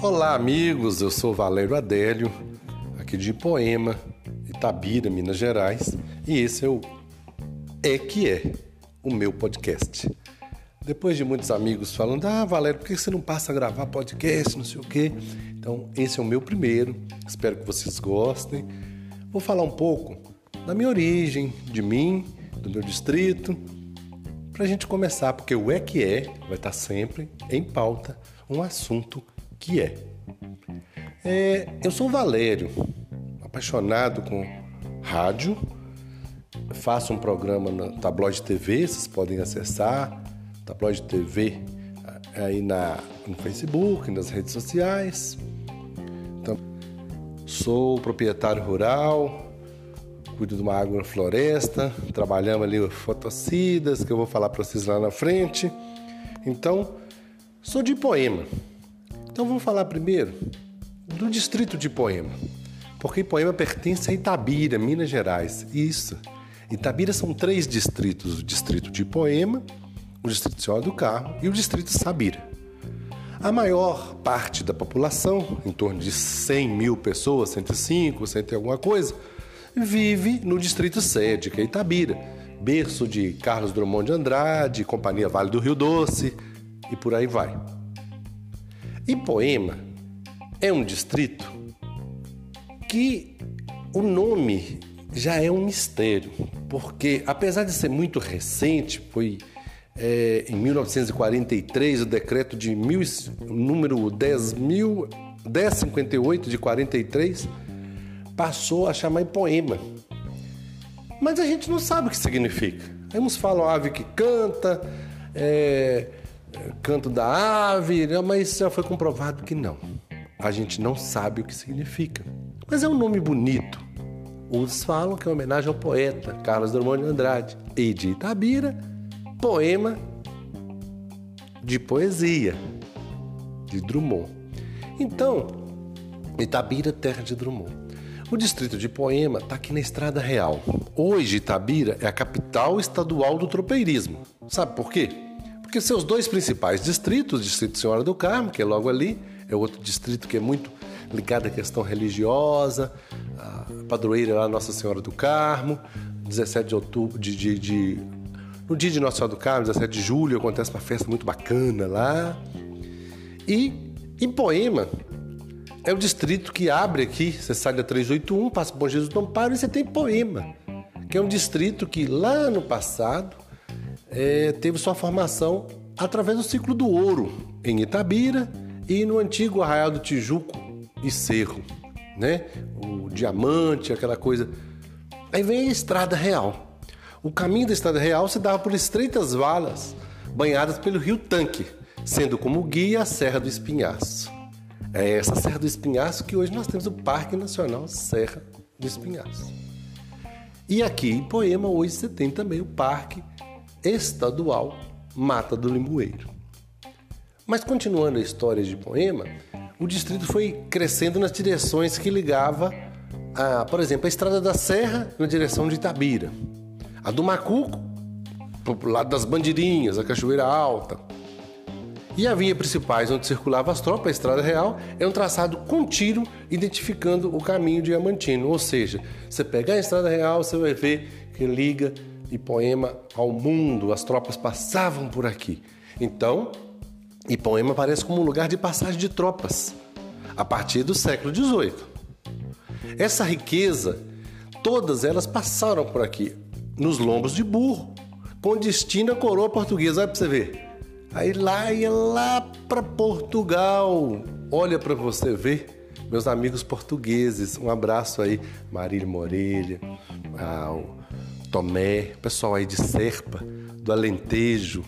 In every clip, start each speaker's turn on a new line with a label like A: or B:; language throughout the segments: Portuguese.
A: Olá, amigos. Eu sou Valério Adélio, aqui de Poema, Itabira, Minas Gerais, e esse é o É que é, o meu podcast. Depois de muitos amigos falando: "Ah, Valério, por que você não passa a gravar podcast, não sei o quê?" Então, esse é o meu primeiro. Espero que vocês gostem. Vou falar um pouco da minha origem, de mim, do meu distrito, para a gente começar, porque o É que é vai estar sempre em pauta um assunto que é. é eu sou Valério, apaixonado com rádio, faço um programa na Tabloide TV, vocês podem acessar, Tabloide TV aí na, no Facebook, nas redes sociais. Então, sou proprietário rural, cuido de uma agrofloresta, trabalhamos ali fotocidas, que eu vou falar para vocês lá na frente. Então, sou de Poema. Então vamos falar primeiro do distrito de Poema. Porque Poema pertence a Itabira, Minas Gerais. Isso. Itabira são três distritos: o distrito de Poema, o distrito Senhora do Carmo e o distrito Sabira. A maior parte da população, em torno de 100 mil pessoas, 105, 100 e alguma coisa, vive no distrito sede, que é Itabira, berço de Carlos Drummond de Andrade, Companhia Vale do Rio Doce e por aí vai. Ipoema é um distrito que o nome já é um mistério, porque apesar de ser muito recente, foi é, em 1943 o decreto de mil, número 10.000, 1058 de 43 passou a chamar Ipoema. Mas a gente não sabe o que significa. Aí uns falam ave que canta, é, canto da ave, né? mas já foi comprovado que não. A gente não sabe o que significa. Mas é um nome bonito. Uns falam que é uma homenagem ao poeta Carlos Drummond de Andrade e de Itabira, poema de poesia de Drummond. Então, Itabira, terra de Drummond. O distrito de Poema está aqui na Estrada Real. Hoje, Itabira é a capital estadual do tropeirismo. Sabe por quê? Porque seus dois principais distritos, o Distrito Senhora do Carmo, que é logo ali, é outro distrito que é muito ligado à questão religiosa, a padroeira lá Nossa Senhora do Carmo, 17 de outubro, de, de, de, no dia de Nossa Senhora do Carmo, 17 de julho, acontece uma festa muito bacana lá. E em Poema, é o distrito que abre aqui, você sai da 381, passa por Bom Jesus do Amparo e você tem Poema, que é um distrito que lá no passado é, teve sua formação através do ciclo do ouro em Itabira e no antigo Arraial do Tijuco e Cerro, né? O diamante, aquela coisa. Aí vem a Estrada Real. O caminho da Estrada Real se dava por estreitas valas banhadas pelo rio Tanque, sendo como guia a Serra do Espinhaço. É essa Serra do Espinhaço que hoje nós temos o Parque Nacional Serra do Espinhaço. E aqui em Poema hoje você tem também o Parque estadual Mata do Limoeiro. Mas continuando a história de Poema, o distrito foi crescendo nas direções que ligava, a, por exemplo, a Estrada da Serra na direção de Itabira, a do Macuco pro lado das Bandeirinhas, a Cachoeira Alta. E a via principais onde circulavam as tropas, a Estrada Real, é um traçado contínuo identificando o caminho diamantino. Ou seja, você pegar a Estrada Real, você vai ver que liga Ipoema ao mundo, as tropas passavam por aqui. Então, Ipoema aparece como um lugar de passagem de tropas, a partir do século XVIII. Essa riqueza, todas elas passaram por aqui, nos lombos de burro, com destino à coroa portuguesa. Olha para você ver. Aí lá ia lá para Portugal. Olha para você ver, meus amigos portugueses. Um abraço aí, Marília Morelha, ao Tomé, pessoal aí de Serpa, do Alentejo.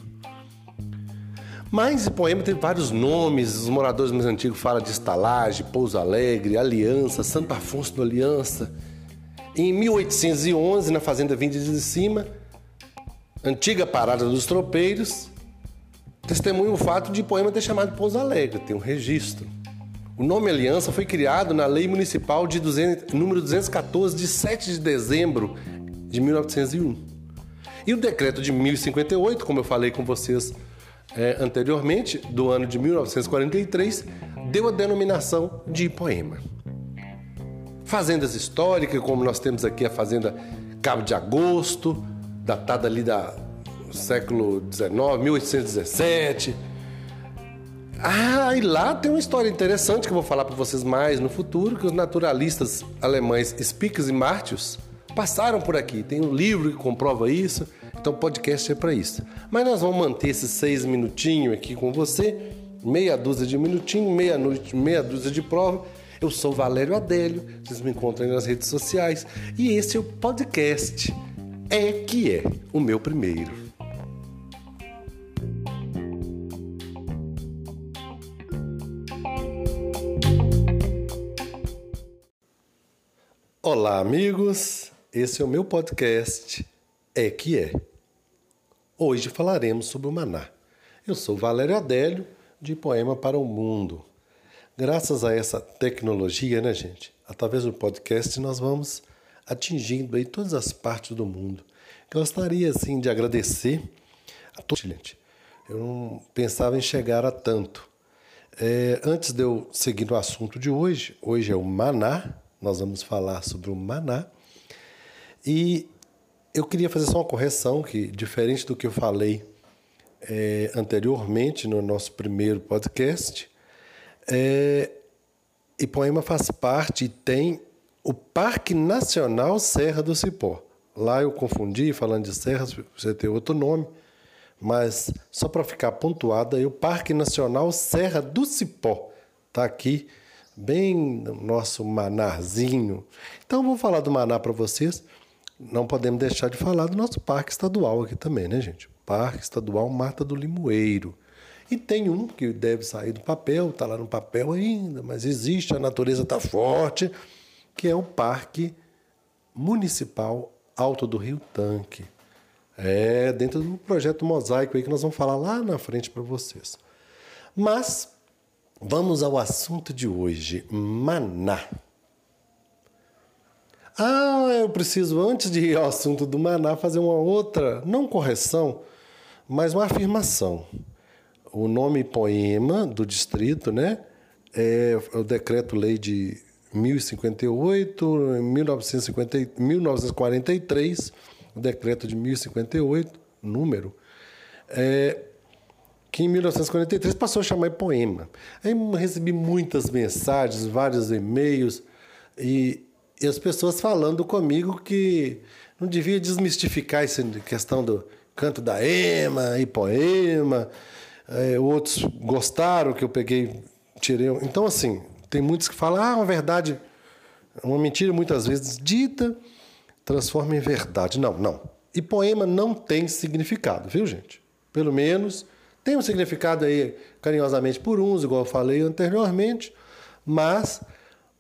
A: Mas o poema tem vários nomes, os moradores mais antigos falam de Estalagem, Pouso Alegre, Aliança, Santo Afonso do Aliança. Em 1811, na Fazenda Vindes de Cima, antiga parada dos tropeiros, testemunha o fato de poema ter chamado Pouso Alegre, tem um registro. O nome Aliança foi criado na Lei Municipal de 200, número 214, de 7 de dezembro de 1901. E o decreto de 1058, como eu falei com vocês é, anteriormente, do ano de 1943, deu a denominação de Ipoema. Fazendas históricas, como nós temos aqui a Fazenda Cabo de Agosto, datada ali da século XIX, 1817. Ah, e lá tem uma história interessante que eu vou falar para vocês mais no futuro, que os naturalistas alemães Spix e Martius passaram por aqui. Tem um livro que comprova isso, então o podcast é para isso. Mas nós vamos manter esses seis minutinhos aqui com você, meia dúzia de minutinho, meia noite, meia dúzia de prova. Eu sou Valério Adélio, vocês me encontram nas redes sociais e esse é o podcast É que é o meu primeiro. Olá, amigos. Esse é o meu podcast É que é. Hoje falaremos sobre o maná. Eu sou Valério Adélio, de Poema para o Mundo. Graças a essa tecnologia, né, gente? Através do podcast nós vamos atingindo aí todas as partes do mundo. Gostaria, assim, de agradecer a todos, gente. Eu não pensava em chegar a tanto. É, antes de eu seguir no assunto de hoje, hoje é o maná, nós vamos falar sobre o maná. E eu queria fazer só uma correção, que diferente do que eu falei é, anteriormente no nosso primeiro podcast, é, Ipoema faz parte e tem o Parque Nacional Serra do Cipó. Lá eu confundi, falando de serras, você tem outro nome, mas só para ficar pontuado, aí, o Parque Nacional Serra do Cipó está aqui bem nosso manarzinho. Então vou falar do maná para vocês. Não podemos deixar de falar do nosso parque estadual aqui também, né, gente? Parque Estadual Mata do Limoeiro. E tem um que deve sair do papel, está lá no papel ainda, mas existe, a natureza está forte, que é o Parque Municipal Alto do Rio Tanque. É dentro do projeto Mosaico aí que nós vamos falar lá na frente para vocês. Mas Vamos ao assunto de hoje: maná. Ah, eu preciso, antes de ir ao assunto do maná, fazer uma outra, não correção, mas uma afirmação. O nome poema do distrito, né? É o decreto-lei de 1058, 1950, 1943, o decreto de 1058, número. É, que em 1943 passou a chamar poema. Aí recebi muitas mensagens, vários e-mails e, e, as pessoas falando comigo que não devia desmistificar essa questão do canto da ema e poema. É, outros gostaram que eu peguei, tirei. Então, assim, tem muitos que falam, ah, uma verdade, uma mentira muitas vezes dita, transforma em verdade. Não, não. E poema não tem significado, viu, gente? Pelo menos tem um significado aí carinhosamente por uns, igual eu falei anteriormente, mas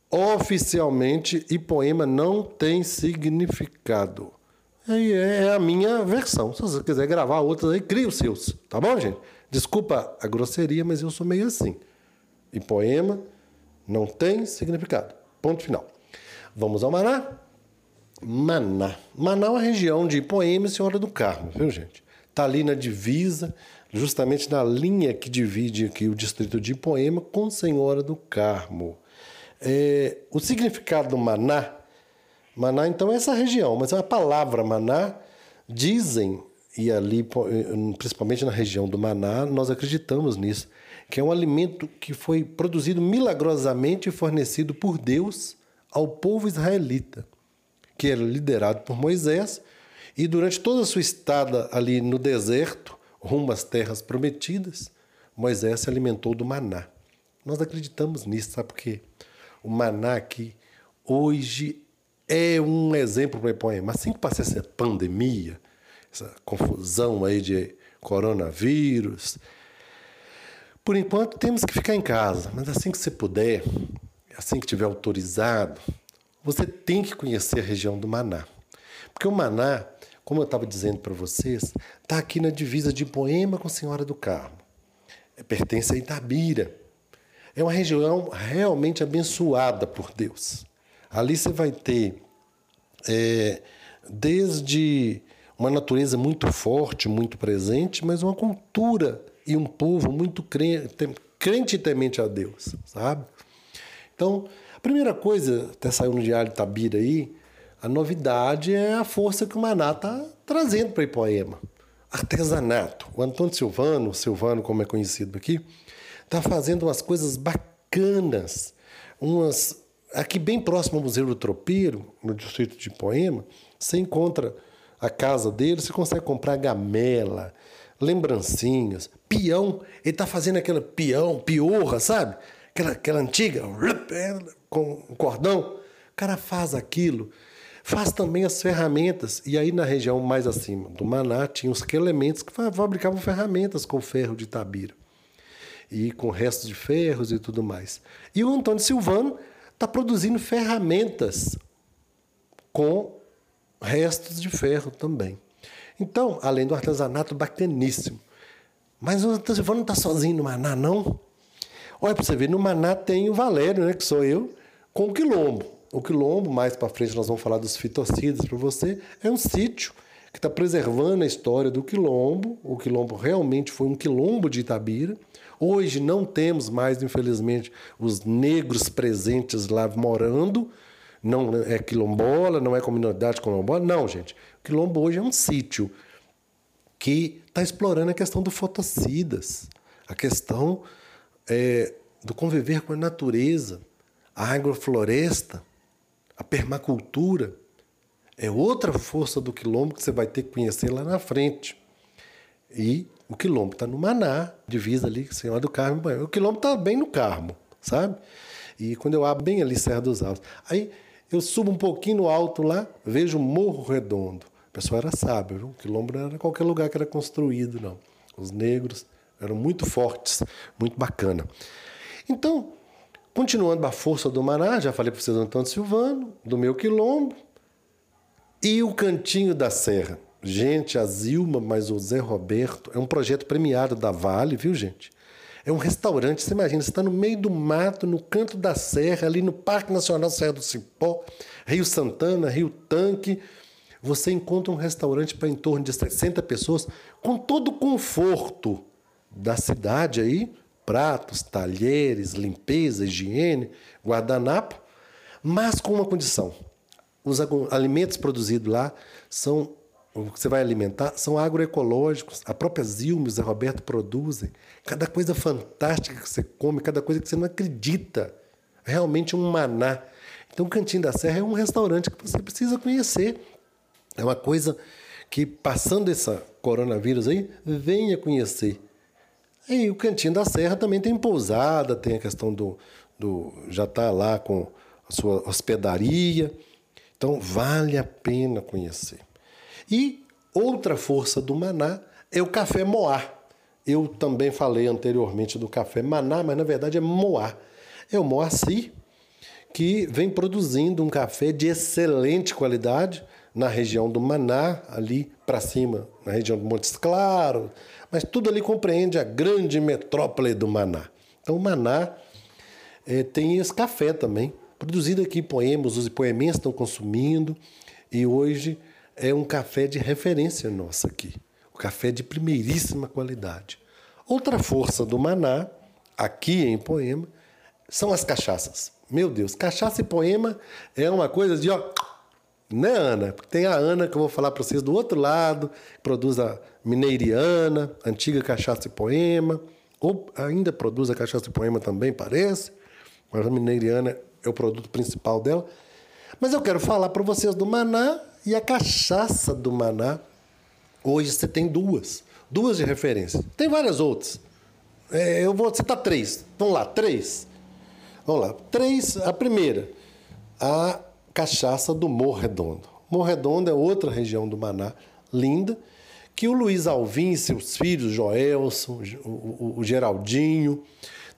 A: oficialmente Ipoema não tem significado. E é a minha versão. Se você quiser gravar outras aí, cria os seus. Tá bom, gente? Desculpa a grosseria, mas eu sou meio assim. Ipoema não tem significado. Ponto final. Vamos ao Maná? Maná. Maná é uma região de Ipoema e Senhora do Carmo, viu, gente? Está ali na divisa justamente na linha que divide aqui o distrito de Poema com Senhora do Carmo. É, o significado do maná, maná então é essa região, mas a palavra maná, dizem, e ali, principalmente na região do Maná, nós acreditamos nisso, que é um alimento que foi produzido milagrosamente e fornecido por Deus ao povo israelita, que era liderado por Moisés, e durante toda a sua estada ali no deserto, rumo às terras prometidas, Moisés se alimentou do maná. Nós acreditamos nisso, sabe por quê? O maná aqui, hoje, é um exemplo para o poema. Assim que passar essa pandemia, essa confusão aí de coronavírus, por enquanto temos que ficar em casa, mas assim que você puder, assim que tiver autorizado, você tem que conhecer a região do Maná. Porque o Maná como eu estava dizendo para vocês, está aqui na divisa de Poema com Senhora do Carmo. É, pertence a Itabira. É uma região realmente abençoada por Deus. Ali você vai ter é, desde uma natureza muito forte, muito presente, mas uma cultura e um povo muito crente, crente e temente a Deus, sabe? Então, a primeira coisa, até saiu no Diário Tabira aí, a novidade é a força que o Maná está trazendo para Ipoema. Artesanato. O Antônio Silvano, Silvano como é conhecido aqui, está fazendo umas coisas bacanas, umas aqui bem próximo ao Museu do Tropeiro, no distrito de Poema, você encontra a casa dele, você consegue comprar gamela, lembrancinhas, peão. Ele está fazendo aquela peão, piorra, sabe? Aquela, aquela antiga, com cordão. O cara faz aquilo. Faz também as ferramentas. E aí, na região mais acima do Maná, tinha os elementos que fabricavam ferramentas com ferro de Tabira. E com restos de ferros e tudo mais. E o Antônio Silvano está produzindo ferramentas com restos de ferro também. Então, além do artesanato bacaníssimo. Mas o Silvano não está sozinho no Maná, não. Olha para você ver, no Maná tem o Valério, né, que sou eu, com o Quilombo. O Quilombo, mais para frente nós vamos falar dos fitocidas para você, é um sítio que está preservando a história do Quilombo. O Quilombo realmente foi um Quilombo de Itabira. Hoje não temos mais, infelizmente, os negros presentes lá morando. Não é quilombola, não é comunidade quilombola. Não, gente. O quilombo hoje é um sítio que está explorando a questão do fotocidas, a questão é, do conviver com a natureza, a agrofloresta, a permacultura. É outra força do quilombo que você vai ter que conhecer lá na frente. E o quilombo está no Maná, divisa ali, Senhora do Carmo. O quilombo está bem no Carmo, sabe? E quando eu abro bem ali Serra dos Altos. Aí eu subo um pouquinho no alto lá, vejo Morro Redondo. O pessoal era sábio, viu? O quilombo não era qualquer lugar que era construído, não. Os negros eram muito fortes, muito bacana. Então, continuando a força do Maná, já falei para vocês do Antônio Silvano, do meu quilombo, e o Cantinho da Serra. Gente, a Zilma, mas o Zé Roberto, é um projeto premiado da Vale, viu, gente? É um restaurante, você imagina, você está no meio do mato, no canto da serra, ali no Parque Nacional Serra do Cipó, Rio Santana, Rio Tanque. Você encontra um restaurante para em torno de 60 pessoas, com todo o conforto da cidade aí, pratos, talheres, limpeza, higiene, guardanapo, mas com uma condição. Os alimentos produzidos lá são o que você vai alimentar são agroecológicos. A própria Zilma e o Zé Roberto produzem. Cada coisa fantástica que você come, cada coisa que você não acredita. Realmente um maná. Então, o Cantinho da Serra é um restaurante que você precisa conhecer. É uma coisa que, passando essa coronavírus aí, venha conhecer. E o Cantinho da Serra também tem pousada, tem a questão do. do já está lá com a sua hospedaria. Então, vale a pena conhecer. E outra força do Maná é o café Moá. Eu também falei anteriormente do café Maná, mas na verdade é Moá. É o Moacir que vem produzindo um café de excelente qualidade na região do Maná, ali para cima, na região do Montes Claros, mas tudo ali compreende a grande metrópole do Maná. Então, o Maná é, tem esse café também, produzido aqui em Poemas, os poemenses estão consumindo, e hoje é um café de referência nossa aqui. O café de primeiríssima qualidade. Outra força do Maná, aqui em Poema, são as cachaças. Meu Deus, cachaça e poema é uma coisa de ó. Né, Ana? Tem a Ana que eu vou falar para vocês do outro lado, que produz a Mineiriana, antiga cachaça e poema, ou ainda produz a cachaça e poema também, parece. Mas a Mineiriana é o produto principal dela. Mas eu quero falar para vocês do Maná e a cachaça do Maná, hoje você tem duas. Duas de referência. Tem várias outras. É, eu vou citar três. Vamos lá, três. Vamos lá. Três. A primeira, a cachaça do Morro Redondo. Morro Redondo é outra região do Maná, linda, que o Luiz Alvim e seus filhos, Joelson, o, o, o Geraldinho,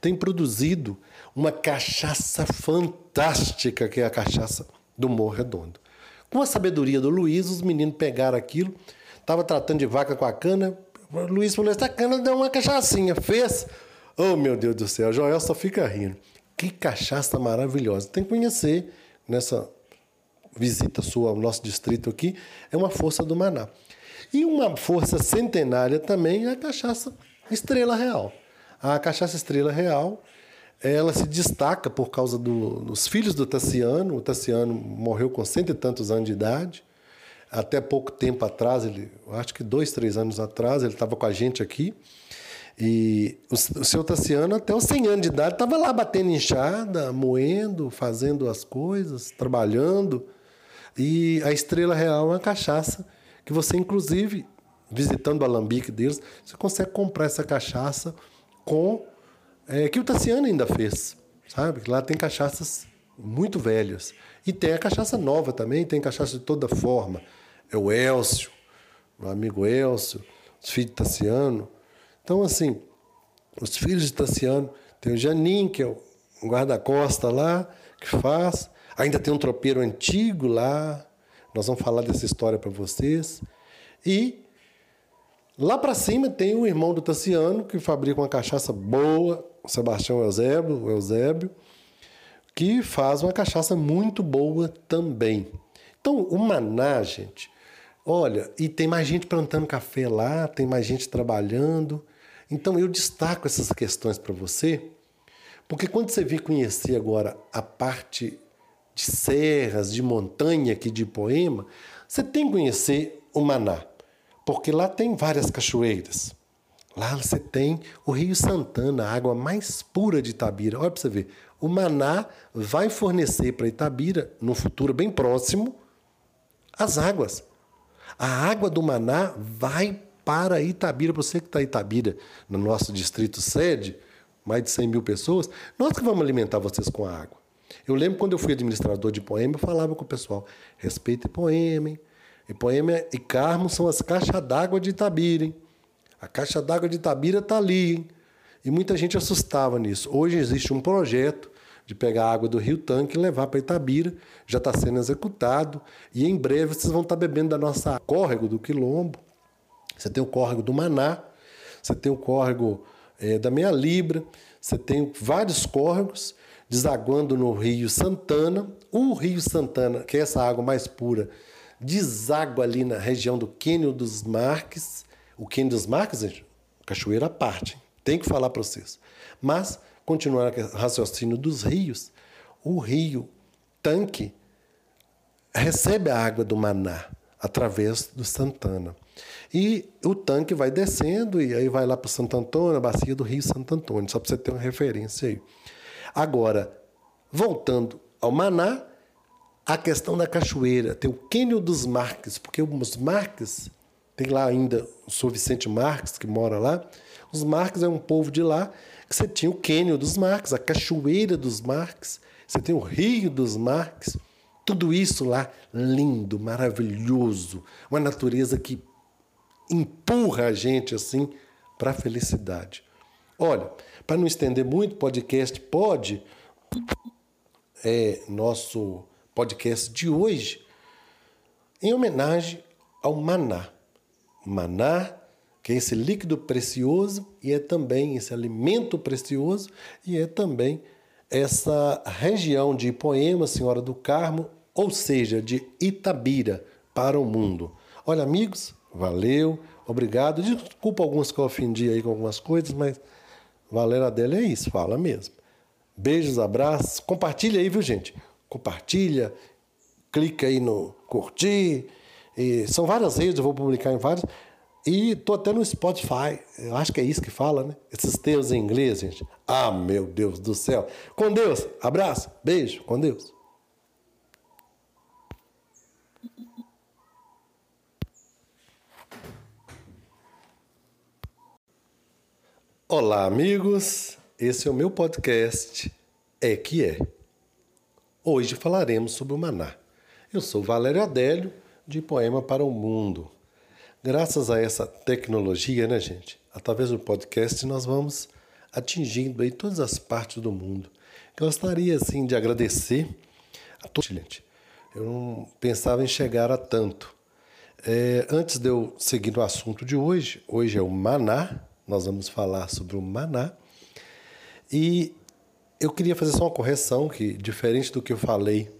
A: têm produzido uma cachaça fantástica, que é a cachaça do Morro Redondo. Com a sabedoria do Luiz, os meninos pegaram aquilo, estava tratando de vaca com a cana. O Luiz falou: essa cana deu uma cachaçinha. Fez. Oh, meu Deus do céu, Joel só fica rindo. Que cachaça maravilhosa. Tem que conhecer nessa visita sua ao nosso distrito aqui. É uma força do Maná. E uma força centenária também é a cachaça Estrela Real. A cachaça Estrela Real, ela se destaca por causa do, dos filhos do Tassiano. O Tassiano morreu com cento e tantos anos de idade. Até pouco tempo atrás, ele, acho que dois, três anos atrás, ele estava com a gente aqui. E o, o seu Tassiano, até os 100 anos de idade, estava lá batendo enxada, moendo, fazendo as coisas, trabalhando. E a Estrela Real é uma cachaça que você, inclusive, visitando o alambique deles, você consegue comprar essa cachaça com. É, que o Tassiano ainda fez, sabe? Lá tem cachaças muito velhas. E tem a cachaça nova também, tem cachaça de toda forma. É o Elcio, meu amigo Elcio, os filhos de Tassiano. Então, assim, os filhos de Tassiano, tem o Janin, que é o guarda-costa lá, que faz. Ainda tem um tropeiro antigo lá. Nós vamos falar dessa história para vocês. E Lá para cima tem o irmão do Tassiano, que fabrica uma cachaça boa, o Sebastião Eusébio, o Eusébio, que faz uma cachaça muito boa também. Então, o Maná, gente, olha, e tem mais gente plantando café lá, tem mais gente trabalhando. Então, eu destaco essas questões para você, porque quando você vir conhecer agora a parte de serras, de montanha aqui de Poema, você tem que conhecer o Maná porque lá tem várias cachoeiras. Lá você tem o Rio Santana, a água mais pura de Itabira. Olha para você ver. O Maná vai fornecer para Itabira, no futuro bem próximo, as águas. A água do Maná vai para Itabira. Você que está em Itabira, no nosso distrito sede, mais de 100 mil pessoas, nós que vamos alimentar vocês com a água. Eu lembro quando eu fui administrador de Poema, eu falava com o pessoal: respeite Poema, hein? Ipoema e Carmo são as caixas d'água de Itabira. Hein? A caixa d'água de Itabira está ali. Hein? E muita gente assustava nisso. Hoje existe um projeto de pegar a água do Rio Tanque e levar para Itabira. Já está sendo executado. E em breve vocês vão estar tá bebendo da nossa córrego do Quilombo. Você tem o córrego do Maná. Você tem o córrego é, da Meia Libra. Você tem vários córregos desaguando no Rio Santana. O Rio Santana, que é essa água mais pura, deságua ali na região do Quênio dos Marques. O Quênio dos Marques, gente, cachoeira à parte, tem que falar para vocês. Mas, continuando o raciocínio dos rios, o rio Tanque recebe a água do Maná através do Santana. E o tanque vai descendo e aí vai lá para Santo Antônio, a bacia do Rio Santo Antônio, só para você ter uma referência aí. Agora, voltando ao Maná, a questão da cachoeira, tem o Quênio dos Marques, porque os Marques, tem lá ainda o Sr. Vicente Marques, que mora lá. Os Marques é um povo de lá, que você tinha o Quênio dos Marques, a cachoeira dos Marques, você tem o Rio dos Marques, tudo isso lá lindo, maravilhoso, uma natureza que empurra a gente assim para a felicidade. Olha, para não estender muito, podcast pode é nosso podcast de hoje em homenagem ao maná. Maná, que é esse líquido precioso e é também esse alimento precioso e é também essa região de Ipoema, Senhora do Carmo, ou seja, de Itabira para o mundo. Olha, amigos, valeu, obrigado. Desculpa alguns que eu ofendi aí com algumas coisas, mas Valera dela é isso, fala mesmo. Beijos, abraços, compartilha aí, viu, gente? compartilha, clica aí no curtir. E são várias redes, eu vou publicar em várias. E tô até no Spotify. Eu acho que é isso que fala, né? Esses termos em inglês, gente. Ah, meu Deus do céu. Com Deus. Abraço. Beijo. Com Deus. Olá, amigos. Esse é o meu podcast É que é. Hoje falaremos sobre o maná. Eu sou Valério Adélio, de Poema para o Mundo. Graças a essa tecnologia, né, gente? Através do podcast nós vamos atingindo aí todas as partes do mundo. Gostaria, assim, de agradecer a todos, gente. Eu não pensava em chegar a tanto. É, antes de eu seguir no assunto de hoje, hoje é o maná, nós vamos falar sobre o maná. E eu queria fazer só uma correção, que diferente do que eu falei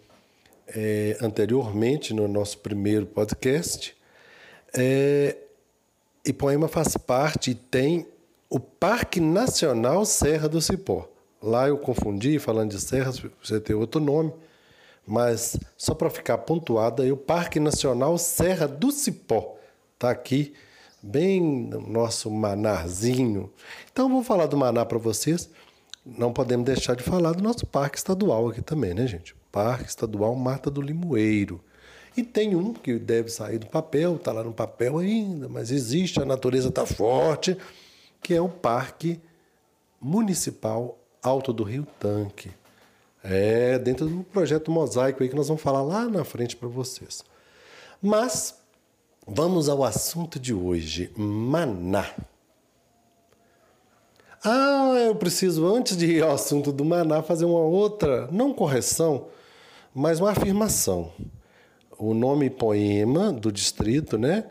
A: é, anteriormente no nosso primeiro podcast, é, Ipoema faz parte e tem o Parque Nacional Serra do Cipó. Lá eu confundi, falando de serras, você tem outro nome, mas só para ficar pontuado aí, o Parque Nacional Serra do Cipó está aqui, bem no nosso manarzinho. Então vou falar do Maná para vocês. Não podemos deixar de falar do nosso parque estadual aqui também, né, gente? Parque Estadual Mata do Limoeiro. E tem um que deve sair do papel, está lá no papel ainda, mas existe, a natureza está forte, que é o Parque Municipal Alto do Rio Tanque. É dentro do projeto Mosaico aí que nós vamos falar lá na frente para vocês. Mas vamos ao assunto de hoje, Maná. Ah, eu preciso, antes de ir ao assunto do Maná, fazer uma outra, não correção, mas uma afirmação. O nome poema do distrito, né?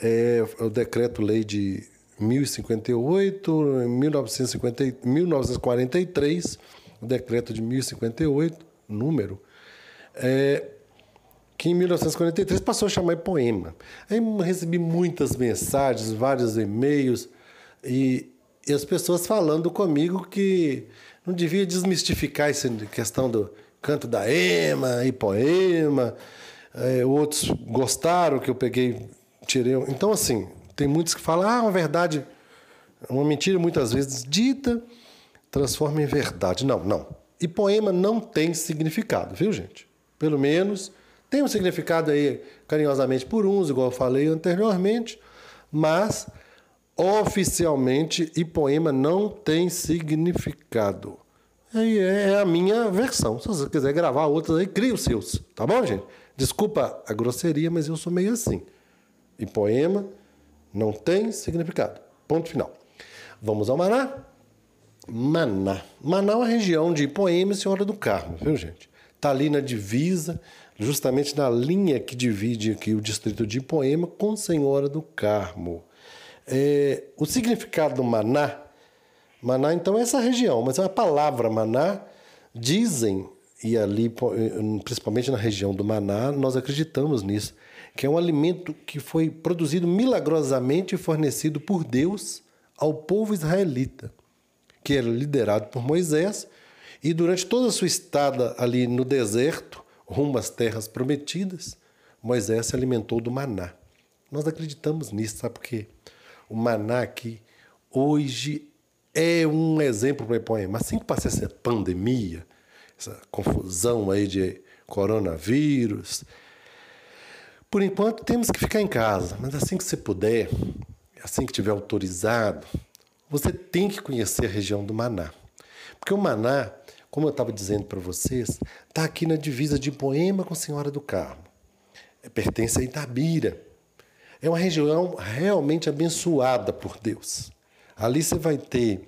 A: É o decreto-lei de 1058, 1950, 1943, o decreto de 1058, número, é, que em 1943 passou a chamar de poema. Aí recebi muitas mensagens, vários e-mails, e, e as pessoas falando comigo que não devia desmistificar essa questão do canto da ema e poema. É, outros gostaram que eu peguei, tirei. Então, assim, tem muitos que falam, ah, uma verdade, uma mentira muitas vezes dita, transforma em verdade. Não, não. E poema não tem significado, viu, gente? Pelo menos tem um significado aí carinhosamente por uns, igual eu falei anteriormente, mas oficialmente e poema não tem significado. Aí é a minha versão. Se você quiser gravar outras aí, cria os seus, tá bom, gente? Desculpa a grosseria, mas eu sou meio assim. E poema não tem significado. Ponto final. Vamos ao Maná. Maná. Maná é uma região de Ipoema e Senhora do Carmo, viu, gente? Está ali na divisa, justamente na linha que divide aqui o distrito de Ipoema com Senhora do Carmo. É, o significado do Maná, Maná então é essa região, mas a palavra Maná, dizem, e ali, principalmente na região do Maná, nós acreditamos nisso, que é um alimento que foi produzido milagrosamente e fornecido por Deus ao povo israelita, que era liderado por Moisés, e durante toda a sua estada ali no deserto, rumo às terras prometidas, Moisés se alimentou do maná. Nós acreditamos nisso, sabe por quê? O maná aqui hoje é um exemplo para o poema. Assim que passar essa pandemia, essa confusão aí de coronavírus, por enquanto temos que ficar em casa, mas assim que você puder, assim que tiver autorizado, você tem que conhecer a região do Maná. Porque o Maná, como eu estava dizendo para vocês, está aqui na divisa de Poema com Senhora do Carmo. É, pertence a Itabira. É uma região realmente abençoada por Deus. Ali você vai ter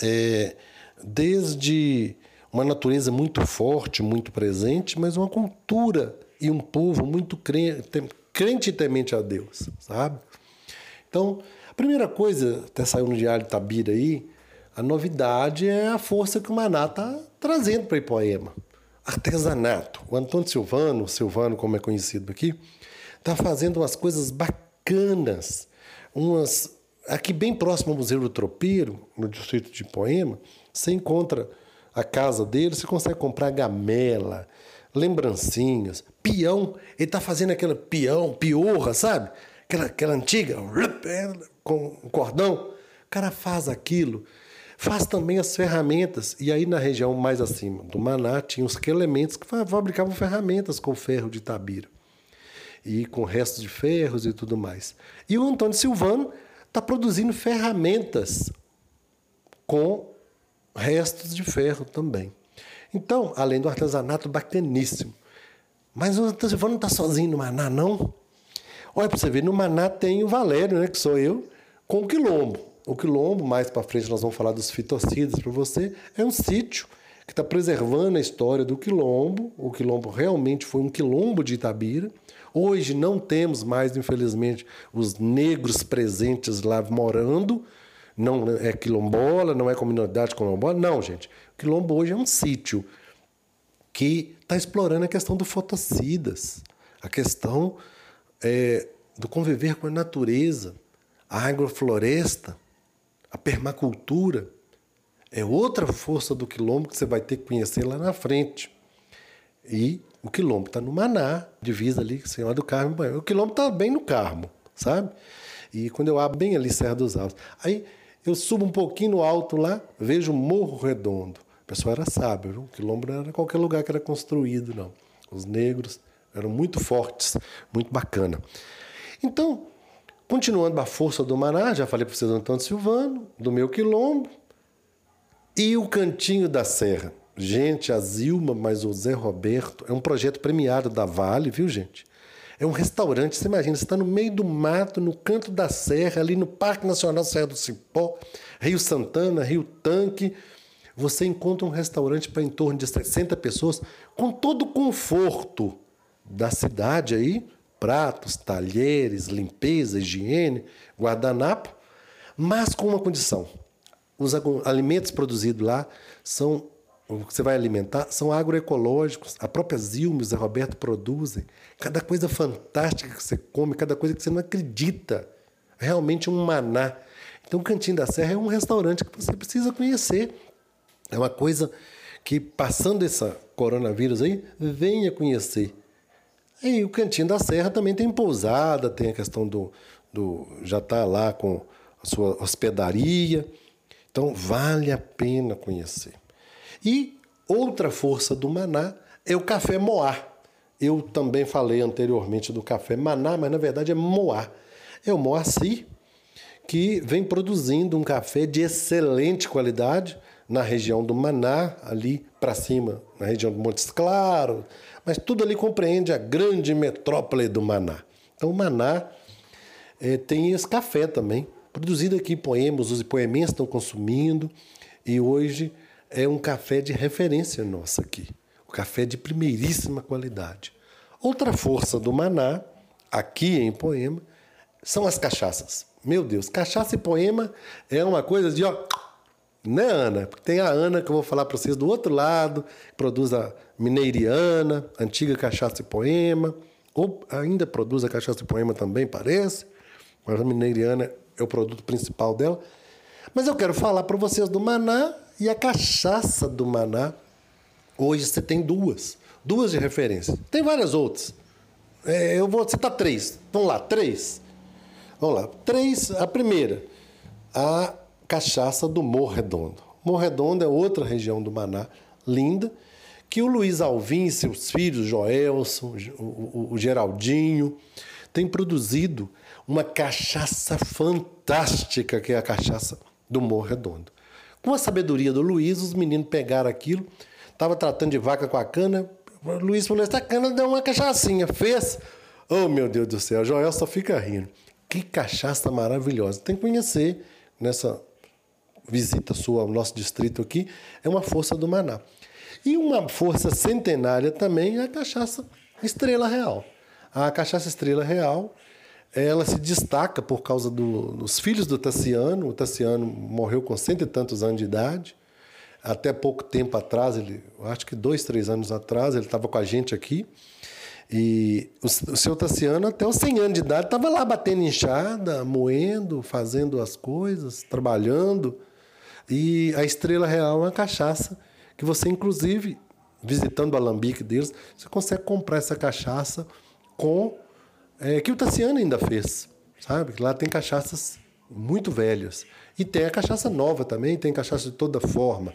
A: é, desde uma natureza muito forte, muito presente, mas uma cultura e um povo muito crente, crente e temente a Deus, sabe? Então, a primeira coisa, até saiu no Diário Tabira aí, a novidade é a força que o Maná está trazendo para Ipoema. Artesanato. O Antônio Silvano, Silvano como é conhecido aqui, está fazendo umas coisas bacanas, umas aqui bem próximo ao Museu do Tropeiro, no distrito de Poema, você encontra a casa dele, você consegue comprar gamela, lembrancinhas, peão. Ele está fazendo aquele peão, piorra, sabe? Aquela, aquela antiga, com um cordão. O cara faz aquilo. Faz também as ferramentas. E aí, na região mais acima do Maná, tinha os elementos que fabricavam ferramentas com ferro de Tabira. E com restos de ferros e tudo mais. E o Antônio Silvano está produzindo ferramentas com restos de ferro também. Então, além do artesanato bacaníssimo. Mas o Silvano não está sozinho no Maná, não. Olha para você ver, no Maná tem o Valério, né, que sou eu, com o Quilombo. O Quilombo, mais para frente nós vamos falar dos fitocidas para você, é um sítio que está preservando a história do Quilombo. O Quilombo realmente foi um quilombo de Itabira. Hoje não temos mais, infelizmente, os negros presentes lá morando. Não é quilombola, não é comunidade quilombola. Não, gente. O quilombo hoje é um sítio que está explorando a questão do fotocidas, a questão é, do conviver com a natureza, a agrofloresta, a permacultura é outra força do quilombo que você vai ter que conhecer lá na frente. E o quilombo está no Maná, divisa ali, Senhora do Carmo. O quilombo está bem no Carmo, sabe? E quando eu abro bem ali Serra dos Altos. Aí eu subo um pouquinho no alto lá, vejo Morro Redondo. O pessoal era sábio, viu? o quilombo não era qualquer lugar que era construído, não. Os negros eram muito fortes, muito bacana. Então, continuando a força do Maná, já falei para vocês do Antônio Silvano, do meu quilombo, e o Cantinho da Serra. Gente, a Zilma, mas o Zé Roberto, é um projeto premiado da Vale, viu, gente? É um restaurante, você imagina, você está no meio do mato, no canto da serra, ali no Parque Nacional Serra do Cipó, Rio Santana, Rio Tanque. Você encontra um restaurante para em torno de 60 pessoas, com todo o conforto da cidade aí, pratos, talheres, limpeza, higiene, guardanapo, mas com uma condição. Os alimentos produzidos lá são o que você vai alimentar são agroecológicos. A própria Zilma e o Zé Roberto produzem. Cada coisa fantástica que você come, cada coisa que você não acredita. Realmente um maná. Então, o Cantinho da Serra é um restaurante que você precisa conhecer. É uma coisa que, passando essa coronavírus aí, venha conhecer. E o Cantinho da Serra também tem pousada, tem a questão do. do já está lá com a sua hospedaria. Então, vale a pena conhecer. E outra força do Maná é o café Moá. Eu também falei anteriormente do café Maná, mas na verdade é Moá. É o Moacir que vem produzindo um café de excelente qualidade na região do Maná, ali para cima, na região do Montes Claros, mas tudo ali compreende a grande metrópole do Maná. Então, o Maná é, tem esse café também, produzido aqui em Poemas, os poemenses estão consumindo, e hoje é um café de referência nossa aqui. O café de primeiríssima qualidade. Outra força do Maná, aqui em Poema, são as cachaças. Meu Deus, cachaça e poema é uma coisa de ó. Né, Ana? Porque tem a Ana que eu vou falar para vocês do outro lado, que produz a Mineiriana, antiga cachaça e poema, ou ainda produz a cachaça e poema também, parece. Mas a Mineiriana é o produto principal dela. Mas eu quero falar para vocês do Maná e a cachaça do Maná, hoje você tem duas. Duas de referência. Tem várias outras. É, eu vou citar três. Vamos lá, três. Vamos lá. Três. A primeira, a cachaça do Morro Redondo. Morro Redondo é outra região do Maná, linda, que o Luiz Alvim e seus filhos, Joelson, o, o, Geraldinho, têm produzido uma cachaça fantástica, que é a cachaça do Morro Redondo. Com a sabedoria do Luiz, os meninos pegaram aquilo, estava tratando de vaca com a cana. O Luiz falou: essa cana deu uma cachaçinha. Fez. Oh, meu Deus do céu, Joel só fica rindo. Que cachaça maravilhosa. Tem que conhecer nessa visita sua ao nosso distrito aqui. É uma força do Maná. E uma força centenária também é a cachaça Estrela Real. A cachaça Estrela Real ela se destaca por causa do, dos filhos do Tassiano. O Tassiano morreu com cento e tantos anos de idade. Até pouco tempo atrás, ele, acho que dois, três anos atrás, ele estava com a gente aqui. E o, o seu Tassiano, até os 100 anos de idade, estava lá batendo enxada, moendo, fazendo as coisas, trabalhando. E a Estrela Real é uma cachaça que você, inclusive, visitando o alambique deles, você consegue comprar essa cachaça com é, que o Tassiano ainda fez, sabe? Lá tem cachaças muito velhas. E tem a cachaça nova também, tem cachaça de toda forma.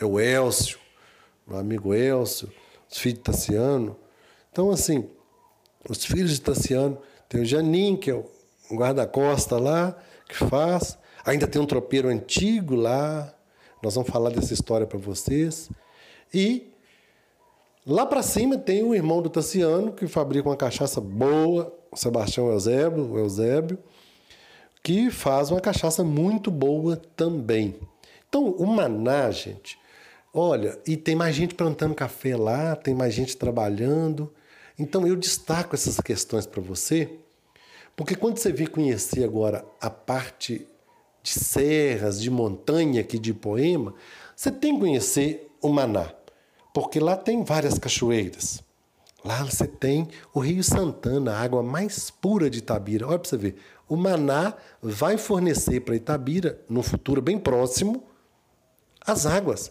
A: É o Elcio, meu amigo Elcio, os filhos de Tassiano. Então, assim, os filhos de Tassiano, tem o Janin, que é o guarda-costa lá, que faz. Ainda tem um tropeiro antigo lá. Nós vamos falar dessa história para vocês. E lá para cima tem o irmão do Tassiano, que fabrica uma cachaça boa, o Sebastião Eusébio, o Eusébio, que faz uma cachaça muito boa também. Então, o Maná, gente, olha, e tem mais gente plantando café lá, tem mais gente trabalhando. Então, eu destaco essas questões para você, porque quando você vir conhecer agora a parte de serras, de montanha aqui de Poema, você tem que conhecer o Maná, porque lá tem várias cachoeiras. Lá você tem o Rio Santana, a água mais pura de Itabira. Olha para você ver. o Maná vai fornecer para Itabira, no futuro bem próximo, as águas.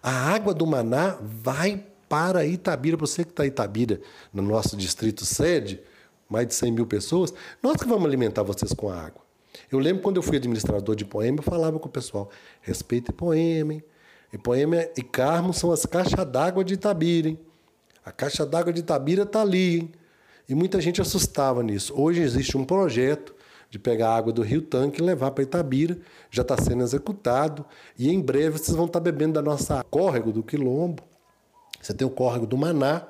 A: A água do Maná vai para Itabira, você que está em Itabira, no nosso distrito sede, mais de 100 mil pessoas, nós que vamos alimentar vocês com a água. Eu lembro quando eu fui administrador de Poema, eu falava com o pessoal, respeite Poema, hein? E Poema e Carmo são as caixas d'água de Itabira, hein? A caixa d'água de Itabira está ali, hein? E muita gente assustava nisso. Hoje existe um projeto de pegar a água do Rio Tanque e levar para Itabira, já está sendo executado, e em breve vocês vão estar tá bebendo da nossa córrego do Quilombo. Você tem o córrego do Maná,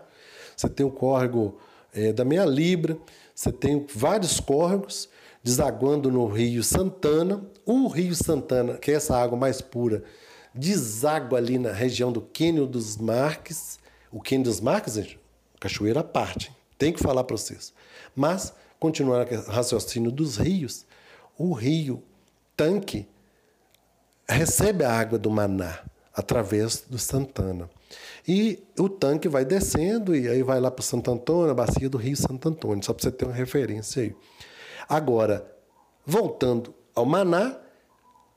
A: você tem o córrego é, da Meia Libra, você tem vários córregos desaguando no Rio Santana. O Rio Santana, que é essa água mais pura, deságua ali na região do Quênio dos Marques. O Quênio dos Marques, gente, cachoeira à parte, tem que falar para vocês. Mas, continuando o raciocínio dos rios, o rio Tanque recebe a água do Maná através do Santana. E o tanque vai descendo e aí vai lá para Santo Antônio, a bacia do Rio Santo Antônio, só para você ter uma referência aí. Agora, voltando ao Maná,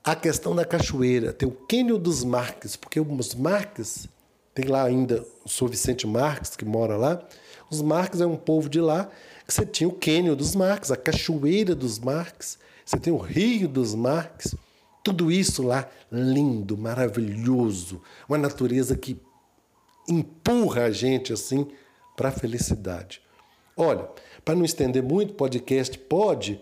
A: a questão da cachoeira, tem o Quênio dos Marques, porque os Marques, tem lá ainda o Sr. Vicente Marques, que mora lá, os Marques é um povo de lá, que você tinha o Quênio dos Marques, a cachoeira dos Marques, você tem o Rio dos Marques, tudo isso lá lindo, maravilhoso, uma natureza que empurra a gente assim para a felicidade. Olha, para não estender muito, podcast pode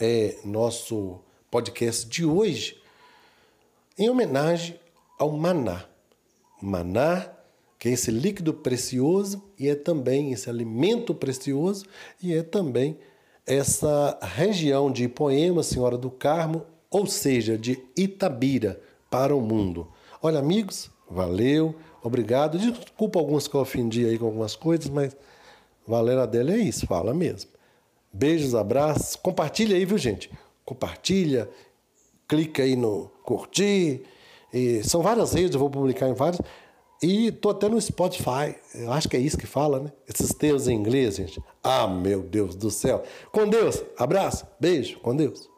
A: é nosso podcast de hoje em homenagem ao maná. Maná, que é esse líquido precioso e é também esse alimento precioso e é também essa região de Ipoema, Senhora do Carmo, ou seja, de Itabira para o mundo. Olha, amigos, valeu, obrigado. Desculpa alguns que eu ofendi aí com algumas coisas, mas Valera dela é isso, fala mesmo. Beijos, abraços. Compartilha aí, viu, gente? Compartilha, clica aí no curtir. E são várias redes, eu vou publicar em várias. E tô até no Spotify. Eu acho que é isso que fala, né? Esses termos em inglês, gente. Ah, meu Deus do céu. Com Deus. Abraço. Beijo. Com Deus.